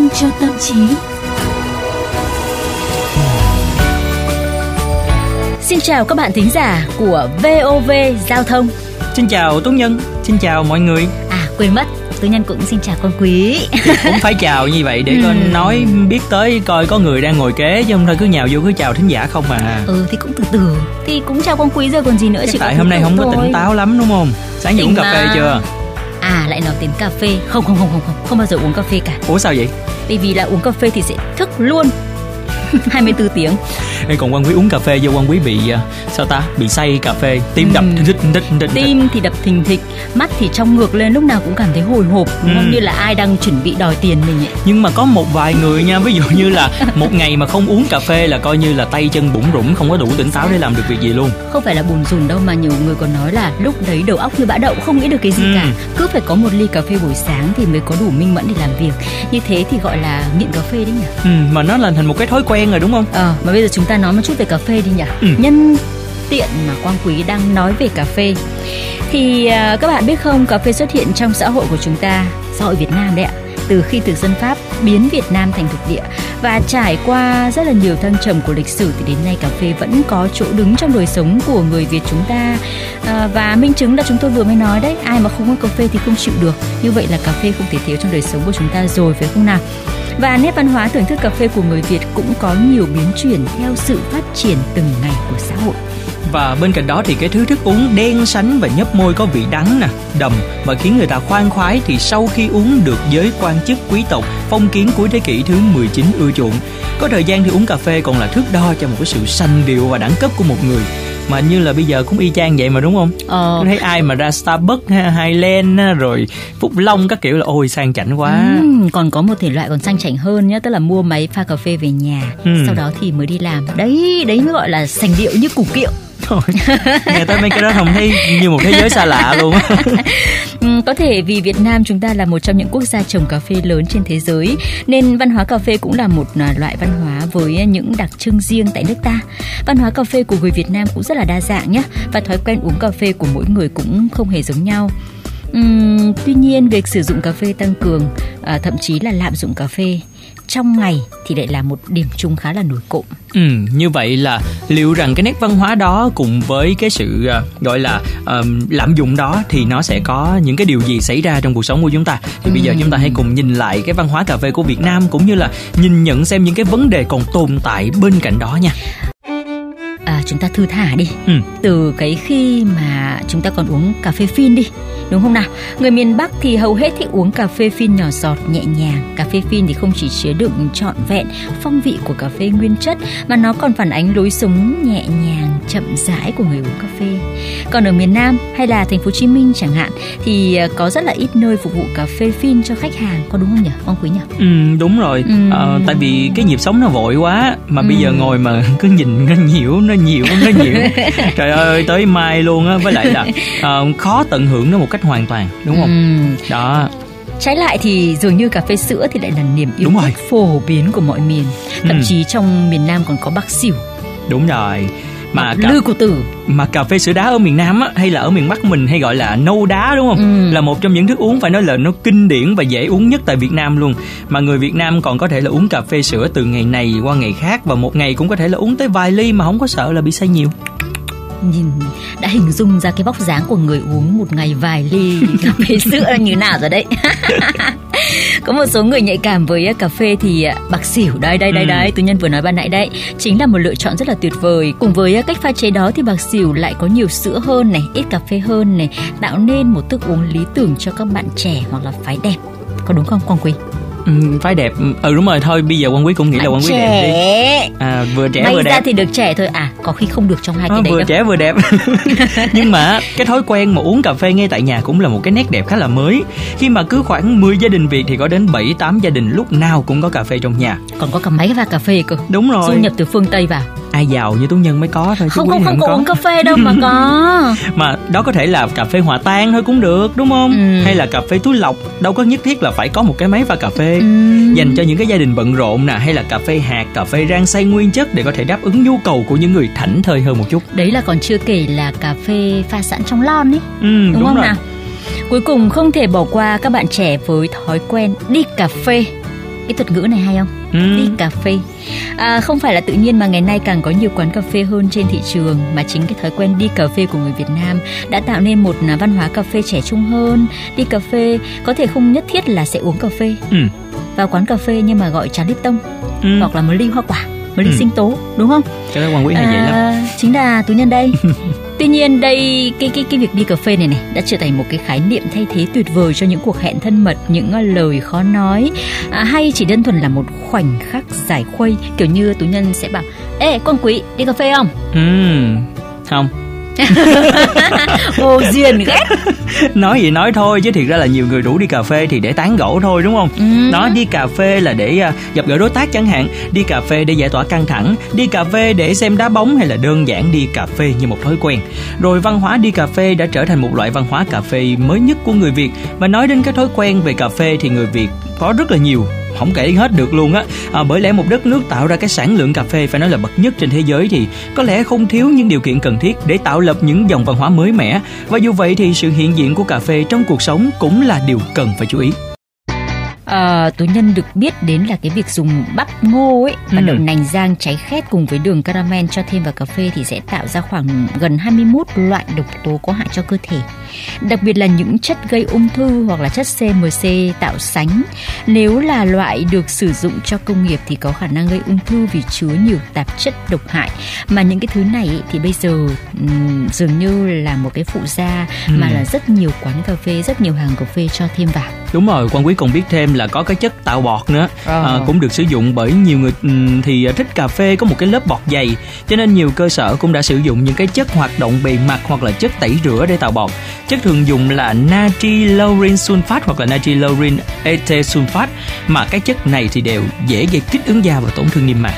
dành cho tâm trí. Xin chào các bạn thính giả của VOV Giao thông. Xin chào Tuấn Nhân, xin chào mọi người. À quên mất, Tú Nhân cũng xin chào con quý. cũng phải chào như vậy để Ừ. con nói biết tới coi có người đang ngồi kế chứ không thôi cứ nhào vô cứ chào thính giả không mà. ừ thì cũng từ từ. Thì cũng chào con quý rồi còn gì nữa chỉ có Tại hôm nay không có thôi. tỉnh táo lắm đúng không? Sáng giờ uống cà phê chưa? À lại nói đến cà phê. Không không không không không, không bao giờ uống cà phê cả. Ủa sao vậy? Bởi vì là uống cà phê thì sẽ thức luôn. 24 tiếng. Ê, còn quan quý uống cà phê vô quan quý bị à, sao ta? Bị say cà phê, tim đập Ừ. thình thịch thình thịch. Tim thì đập thình thịch, mắt thì trong ngược lên lúc nào cũng cảm thấy hồi hộp, đúng không? Ừ. Như là ai đang chuẩn bị đòi tiền mình ấy. Nhưng mà có một vài người nha, ví dụ như là một ngày mà không uống cà phê là coi như là tay chân bủng rủng không có đủ tỉnh táo để làm được việc gì luôn. không phải là buồn rùn đâu mà nhiều người còn nói là lúc đấy đầu óc như bã đậu không nghĩ được cái gì Ừ. cả cứ phải có một ly cà phê buổi sáng thì mới có đủ minh mẫn để làm việc như thế thì gọi là nghiện cà phê đấy nhỉ Ừ, mà nó là thành một cái thói quen rồi đúng không? ờ mà bây giờ chúng ta nói một chút về cà phê đi nhỉ Ừ. nhân tiện mà quang quý đang nói về cà phê thì à, các bạn biết không cà phê xuất hiện trong xã hội của chúng ta xã hội Việt Nam đấy ạ từ khi thực dân Pháp biến Việt Nam thành thực địa và trải qua rất là nhiều thăng trầm của lịch sử thì đến nay cà phê vẫn có chỗ đứng trong đời sống của người Việt chúng ta. À, và minh chứng là chúng tôi vừa mới nói đấy ai mà không có cà phê thì không chịu được. Như vậy là cà phê không thể thiếu trong đời sống của chúng ta rồi phải không nào? Và nét văn hóa thưởng thức cà phê của người Việt cũng có nhiều biến chuyển theo sự phát triển từng ngày của xã hội. Và bên cạnh đó thì cái thứ thức uống đen sánh và nhấp môi có vị đắng nè, đầm và khiến người ta khoan khoái thì sau khi uống được giới quan chức quý tộc phong kiến cuối thế kỷ thứ 19 ưa chuộng. Có thời gian thì uống cà phê còn là thước đo cho một cái sự sanh điệu và đẳng cấp của một người. Mà như là bây giờ cũng y chang vậy mà đúng không? ờ, Thấy ai mà ra Starbucks, ha, Highland rồi Phúc Long các kiểu là ôi sang chảnh quá. Ừm, còn có một thể loại còn sang chảnh hơn nhá tức là mua máy pha cà phê về nhà Ừ. sau đó thì mới đi làm đấy đấy mới gọi là sành điệu như củ kiệu Thôi, nghe tới mấy cái đó không thấy như một thế giới xa lạ luôn ừ, có thể vì Việt Nam chúng ta là một trong những quốc gia trồng cà phê lớn trên thế giới nên văn hóa cà phê cũng là một à, loại văn hóa với những đặc trưng riêng tại nước ta. Văn hóa cà phê của người Việt Nam cũng rất là đa dạng nhé và thói quen uống cà phê của mỗi người cũng không hề giống nhau. Uhm, tuy nhiên việc sử dụng cà phê tăng cường à, thậm chí là lạm dụng cà phê trong ngày thì lại là một điểm chung khá là nổi cộm. Ừ, như vậy là liệu rằng cái nét văn hóa đó cùng với cái sự uh, gọi là ờm, lạm dụng đó thì nó sẽ có những cái điều gì xảy ra trong cuộc sống của chúng ta thì bây giờ chúng ta hãy cùng nhìn lại cái văn hóa cà phê của Việt Nam cũng như là nhìn nhận xem những cái vấn đề còn tồn tại bên cạnh đó nha. À, chúng ta thư thả đi Ừ. từ cái khi mà chúng ta còn uống cà phê phin đi đúng không nào người miền Bắc thì hầu hết thích uống cà phê phin nhỏ giọt nhẹ nhàng cà phê phin thì không chỉ chứa đựng trọn vẹn phong vị của cà phê nguyên chất mà nó còn phản ánh lối sống nhẹ nhàng chậm rãi của người uống cà phê còn ở miền Nam hay là thành phố Hồ Chí Minh chẳng hạn thì à, có rất là ít nơi phục vụ cà phê phin cho khách hàng có đúng không nhỉ ông quý nhỉ Ừ, đúng rồi. Ừ. Ờ, tại vì cái nhịp sống nó vội quá mà bây Ừ. giờ ngồi mà cứ nhìn nó nhiễu, nó nhiễu, nó nhiễu. Trời ơi, tới mai luôn á, với lại là ờ, khó tận hưởng nó một cách hoàn toàn, đúng không? Ừm, Đó. Trái lại thì dường như cà phê sữa thì lại là niềm yêu thích phổ biến của mọi miền. Thậm Ừ. chí trong miền Nam còn có bác xỉu, Đúng rồi. Mà cà, lư của tử. mà cà phê sữa đá ở miền Nam á hay là ở miền Bắc mình hay gọi là nâu đá đúng không? Ừ. Là một trong những thức uống phải nói là nó kinh điển và dễ uống nhất tại Việt Nam luôn. Mà người Việt Nam còn có thể là uống cà phê sữa từ ngày này qua ngày khác và một ngày cũng có thể là uống tới vài ly mà không có sợ là bị say nhiều. Nhìn đã hình dung ra cái vóc dáng của người uống một ngày vài ly cà phê sữa là như nào rồi đấy. có một số người nhạy cảm với cà phê thì à, bạc xỉu. Đây đây đây Ừ. đây tú nhân vừa nói ban nãy đấy. Chính là một lựa chọn rất là tuyệt vời. Cùng với cách pha chế đó thì bạc xỉu lại có nhiều sữa hơn này ít cà phê hơn này tạo nên một thức uống lý tưởng cho các bạn trẻ hoặc là phái đẹp. Có đúng không quang quý Ừ, phái đẹp. Ừ đúng rồi thôi bây giờ quan quý cũng nghĩ là quan quý đẹp đi. trẻ À, vừa trẻ may vừa ra đẹp. thì được trẻ thôi. À có khi không được trong hai Ờ, cái đấy vừa đâu. trẻ vừa đẹp. Nhưng mà cái thói quen mà uống cà phê ngay tại nhà cũng là một cái nét đẹp khá là mới. Khi mà cứ khoảng 10 gia đình Việt thì có đến 7 8 gia đình lúc nào cũng có cà phê trong nhà. Còn có cả máy pha cà phê cơ. Đúng rồi. Du nhập từ phương tây vào ai giàu như tú nhân mới có thôi chứ không không không có uống cà phê đâu mà có. Mà đó có thể là cà phê hòa tan thôi cũng được đúng không? Ừ. hay là cà phê túi lọc đâu có nhất thiết là phải có một cái máy pha cà phê. Ừm. dành cho những cái gia đình bận rộn nè hay là cà phê hạt cà phê rang xay nguyên chất để có thể đáp ứng nhu cầu của những người thảnh thơi hơn một chút. Đấy là còn chưa kể là cà phê pha sẵn trong lon ấy. Ừ, đúng, đúng, không rồi. nào? Cuối cùng không thể bỏ qua các bạn trẻ với thói quen đi cà phê cái thuật ngữ này hay không Ừ. đi cà phê à, không phải là tự nhiên mà ngày nay càng có nhiều quán cà phê hơn trên thị trường mà chính cái thói quen đi cà phê của người Việt Nam đã tạo nên một à, văn hóa cà phê trẻ trung hơn đi cà phê có thể không nhất thiết là sẽ uống cà phê Ừ. vào quán cà phê nhưng mà gọi trà Lipton Ừ. hoặc là một ly hoa quả một ly Ừ. sinh tố đúng không Cái đó quý hay vậy lắm. À, chính là tú nhân đây tuy nhiên đây cái cái cái việc đi cà phê này này đã trở thành một cái khái niệm thay thế tuyệt vời cho những cuộc hẹn thân mật những à, lời khó nói à, hay chỉ đơn thuần là một khoảnh khắc giải khuây kiểu như tú nhân sẽ bảo ê con quý đi cà phê không Ừ. Không, ô duyên ghét nói gì nói thôi chứ thiệt ra là nhiều người rủ đi cà phê thì để tán gẫu thôi đúng không? Ừ. Nói đi cà phê là để à, gặp gỡ đối tác chẳng hạn, đi cà phê để giải tỏa căng thẳng, đi cà phê để xem đá bóng hay là đơn giản đi cà phê như một thói quen. Rồi văn hóa đi cà phê đã trở thành một loại văn hóa cà phê mới nhất của người Việt và nói đến cái thói quen về cà phê thì người Việt có rất là nhiều không kể hết được luôn á. À, bởi lẽ một đất nước tạo ra cái sản lượng cà phê phải nói là bậc nhất trên thế giới thì có lẽ không thiếu những điều kiện cần thiết để tạo lập những dòng văn hóa mới mẻ. Và dù vậy thì sự hiện diện của cà phê trong cuộc sống cũng là điều cần phải chú ý. À, tú nhân được biết đến là cái việc dùng bắp ngô ấy và Ừ. đậu nành rang cháy khét cùng với đường caramel cho thêm vào cà phê thì sẽ tạo ra khoảng gần 21 loại độc tố có hại cho cơ thể. Đặc biệt là những chất gây ung thư hoặc là chất CMC tạo sánh. Nếu là loại được sử dụng cho công nghiệp thì có khả năng gây ung thư vì chứa nhiều tạp chất độc hại. Mà những cái thứ này ấy, thì bây giờ dường như là một cái phụ gia Ừ. mà là rất nhiều quán cà phê, rất nhiều hàng cà phê cho thêm vào. Đúng rồi, quan quý còn biết thêm là có cái chất tạo bọt nữa Ờ. à, cũng được sử dụng bởi nhiều người ừm, thì thích cà phê có một cái lớp bọt dày cho nên nhiều cơ sở cũng đã sử dụng những cái chất hoạt động bề mặt hoặc là chất tẩy rửa để tạo bọt. Chất thường dùng là natri laurin sulfat hoặc là natri laurin ete sulfat mà cái chất này thì đều dễ gây kích ứng da và tổn thương niêm mạc.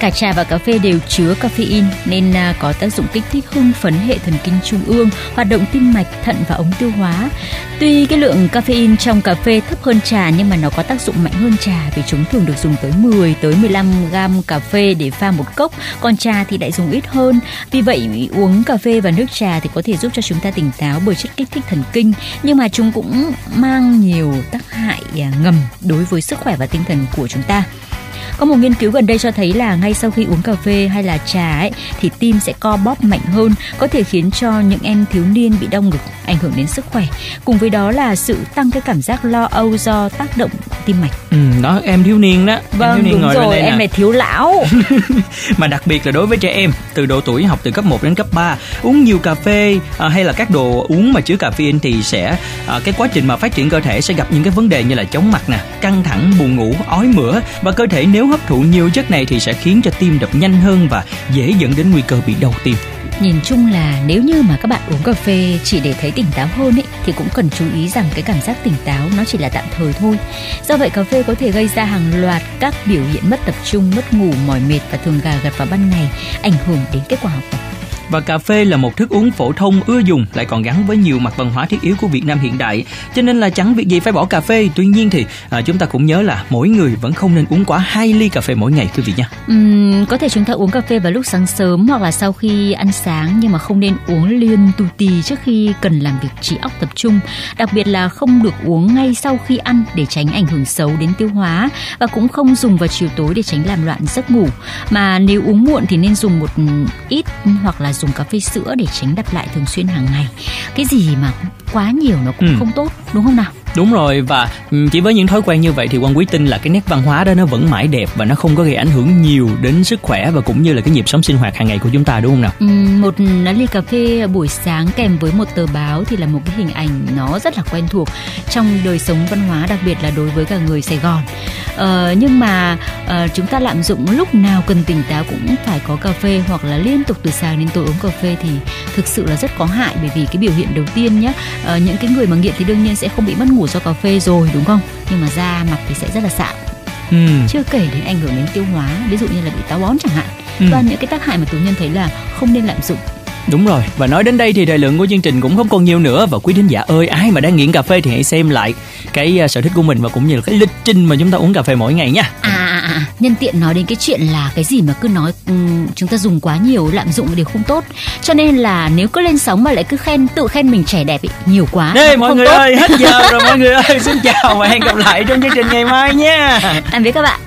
Cả trà và cà phê đều chứa caffeine nên à, có tác dụng kích thích hưng phấn hệ thần kinh trung ương, hoạt động tim mạch, thận và ống tiêu hóa. Tuy cái lượng caffeine trong cà phê thấp hơn trà nhưng mà nó có tác dụng mạnh hơn trà vì chúng thường được dùng tới 10 tới 15 gam cà phê để pha một cốc, còn trà thì lại dùng ít hơn. Vì vậy uống cà phê và nước trà thì có thể giúp cho chúng ta tỉnh táo bởi chất kích thích thần kinh nhưng mà chúng cũng mang nhiều tác hại à, ngầm đối với sức khỏe và tinh thần của chúng ta. Có một nghiên cứu gần đây cho thấy là ngay sau khi uống cà phê hay là trà ấy thì tim sẽ co bóp mạnh hơn, có thể khiến cho những em thiếu niên bị đau ngực, ảnh hưởng đến sức khỏe. Cùng với đó là sự tăng cái cảm giác lo âu do tác động tim mạch. Ừ, đó em thiếu niên đó, em thiếu Vâng, niên đúng ngồi rồi, em nè. này thiếu lão. mà đặc biệt là đối với trẻ em từ độ tuổi học từ cấp 1 đến cấp 3 uống nhiều cà phê à, hay là các đồ uống mà chứa caffeine thì sẽ à, cái quá trình mà phát triển cơ thể sẽ gặp những cái vấn đề như là chóng mặt nè căng thẳng buồn ngủ ói mửa và cơ thể nếu nếu hấp thụ nhiều chất này thì sẽ khiến cho tim đập nhanh hơn và dễ dẫn đến nguy cơ bị đau tim Nhìn chung là nếu như mà các bạn uống cà phê chỉ để thấy tỉnh táo hơn ấy thì cũng cần chú ý rằng cái cảm giác tỉnh táo nó chỉ là tạm thời thôi. Do vậy cà phê có thể gây ra hàng loạt các biểu hiện mất tập trung, mất ngủ, mỏi mệt và thường gà gật vào ban ngày, ảnh hưởng đến kết quả học tập. Và cà phê là một thức uống phổ thông ưa dùng lại còn gắn với nhiều mặt văn hóa thiết yếu của Việt Nam hiện đại. Cho nên là chẳng việc gì phải bỏ cà phê. Tuy nhiên thì à, chúng ta cũng nhớ là mỗi người vẫn không nên uống quá hai ly cà phê mỗi ngày quý vị nha. Ừm, có thể chúng ta uống cà phê vào lúc sáng sớm hoặc là sau khi ăn sáng nhưng mà không nên uống liên tù tì trước khi cần làm việc trí óc tập trung. Đặc biệt là không được uống ngay sau khi ăn để tránh ảnh hưởng xấu đến tiêu hóa và cũng không dùng vào chiều tối để tránh làm loạn giấc ngủ. Mà nếu uống muộn thì nên dùng một ít hoặc là dùng cà phê sữa để tránh lặp lại thường xuyên hàng ngày. Cái gì mà quá nhiều nó cũng Ừ. không tốt đúng không nào? Đúng rồi và ừ, chỉ với những thói quen như vậy thì quan quý tin là cái nét văn hóa đó nó vẫn mãi đẹp và nó không có gây ảnh hưởng nhiều đến sức khỏe và cũng như là cái nhịp sống sinh hoạt hàng ngày của chúng ta đúng không nào? Ừm, một ly cà phê buổi sáng kèm với một tờ báo thì là một cái hình ảnh nó rất là quen thuộc trong đời sống văn hóa đặc biệt là đối với cả người Sài Gòn. Ờ, nhưng mà ờ, chúng ta lạm dụng lúc nào cần tỉnh táo cũng phải có cà phê hoặc là liên tục từ sáng đến tối uống cà phê thì thực sự là rất có hại bởi vì cái biểu hiện đầu tiên nhé ờ, những cái người mà nghiện thì đương nhiên sẽ không bị mất ngủ do cà phê rồi đúng không nhưng mà da mặt thì sẽ rất là sạm Ừ. chưa kể đến ảnh hưởng đến tiêu hóa ví dụ như là bị táo bón chẳng hạn Ừ. toàn những cái tác hại mà tù nhân thấy là không nên lạm dụng Đúng rồi và nói đến đây thì thời lượng của chương trình cũng không còn nhiều nữa và quý thính giả ơi ai mà đang nghiện cà phê thì hãy xem lại cái uh, sở thích của mình và cũng như là cái lịch trình mà chúng ta uống cà phê mỗi ngày nha. à, à, à nhân tiện nói đến cái chuyện là cái gì mà cứ nói um, chúng ta dùng quá nhiều lạm dụng điều không tốt. Cho nên là nếu cứ lên sóng mà lại cứ khen tự khen mình trẻ đẹp ý, nhiều quá Đây mọi người tốt. ơi hết giờ rồi mọi người ơi xin chào và hẹn gặp lại trong chương trình ngày mai nha. Tạm biệt các bạn